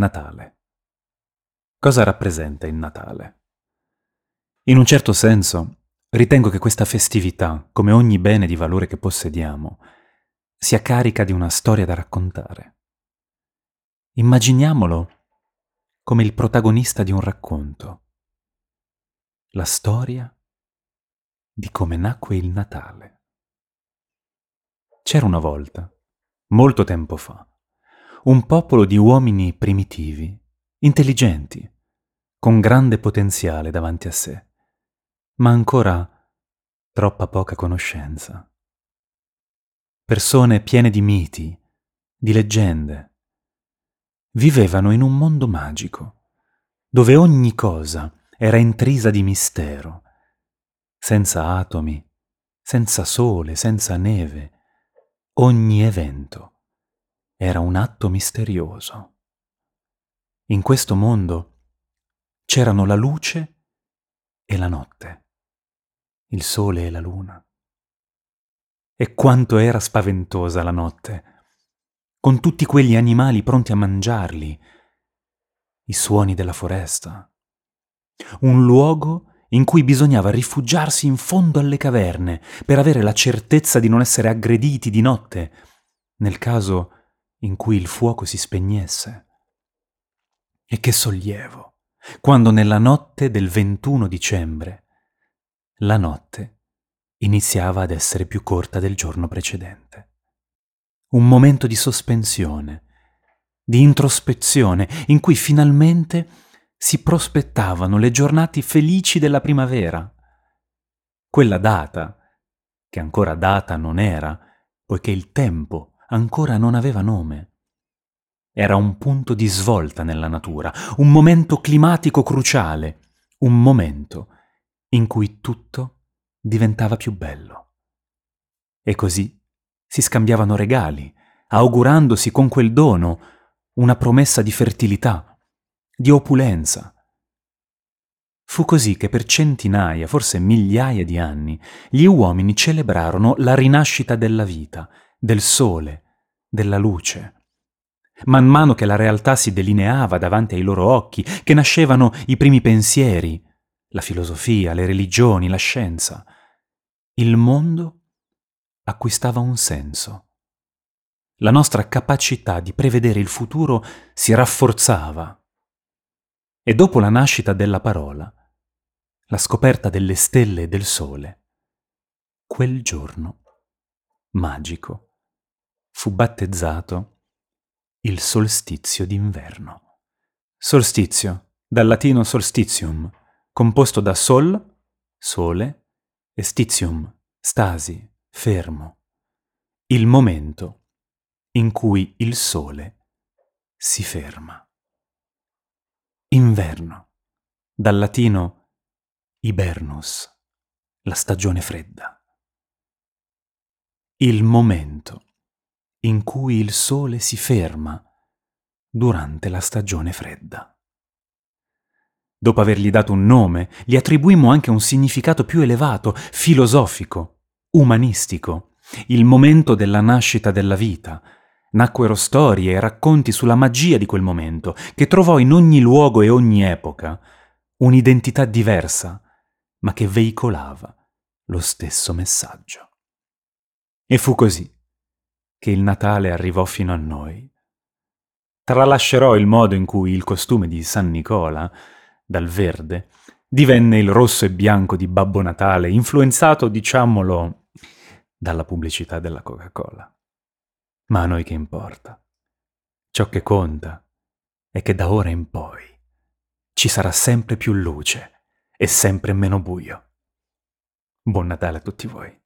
Natale. Cosa rappresenta il Natale? In un certo senso, ritengo che questa festività, come ogni bene di valore che possediamo, sia carica di una storia da raccontare. Immaginiamolo come il protagonista di un racconto, la storia di come nacque il Natale. C'era una volta, molto tempo fa, un popolo di uomini primitivi, intelligenti, con grande potenziale davanti a sé, ma ancora troppa poca conoscenza. Persone piene di miti, di leggende. Vivevano in un mondo magico, dove ogni cosa era intrisa di mistero, senza atomi, senza sole, senza neve, ogni evento era un atto misterioso. In questo mondo c'erano la luce e la notte, il sole e la luna. E quanto era spaventosa la notte, con tutti quegli animali pronti a mangiarli, i suoni della foresta. Un luogo in cui bisognava rifugiarsi in fondo alle caverne per avere la certezza di non essere aggrediti di notte, nel caso in cui il fuoco si spegnesse. E che sollievo, quando nella notte del 21 dicembre la notte iniziava ad essere più corta del giorno precedente. Un momento di sospensione, di introspezione, in cui finalmente si prospettavano le giornate felici della primavera. Quella data, che ancora data non era, poiché il tempo ancora non aveva nome. Era un punto di svolta nella natura, un momento climatico cruciale, un momento in cui tutto diventava più bello. E così si scambiavano regali, augurandosi con quel dono una promessa di fertilità, di opulenza. Fu così che per centinaia, forse migliaia di anni, gli uomini celebrarono la rinascita della vita, del sole, della luce. Man mano che la realtà si delineava davanti ai loro occhi, che nascevano i primi pensieri, la filosofia, le religioni, la scienza, il mondo acquistava un senso. La nostra capacità di prevedere il futuro si rafforzava. E dopo la nascita della parola, la scoperta delle stelle e del sole, quel giorno magico fu battezzato il solstizio d'inverno. Solstizio, dal latino solstitium, composto da sol, sole, e stitium, stasi, fermo, il momento in cui il sole si ferma. Inverno, dal latino hibernus, la stagione fredda il momento in cui il sole si ferma durante la stagione fredda. Dopo avergli dato un nome, gli attribuimmo anche un significato più elevato, filosofico, umanistico, il momento della nascita della vita. Nacquero storie e racconti sulla magia di quel momento, che trovò in ogni luogo e ogni epoca un'identità diversa, ma che veicolava lo stesso messaggio. E fu così che il Natale arrivò fino a noi. Tralascerò il modo in cui il costume di San Nicola, dal verde, divenne il rosso e bianco di Babbo Natale, influenzato, diciamolo, dalla pubblicità della Coca-Cola. Ma a noi che importa? Ciò che conta è che da ora in poi ci sarà sempre più luce e sempre meno buio. Buon Natale a tutti voi.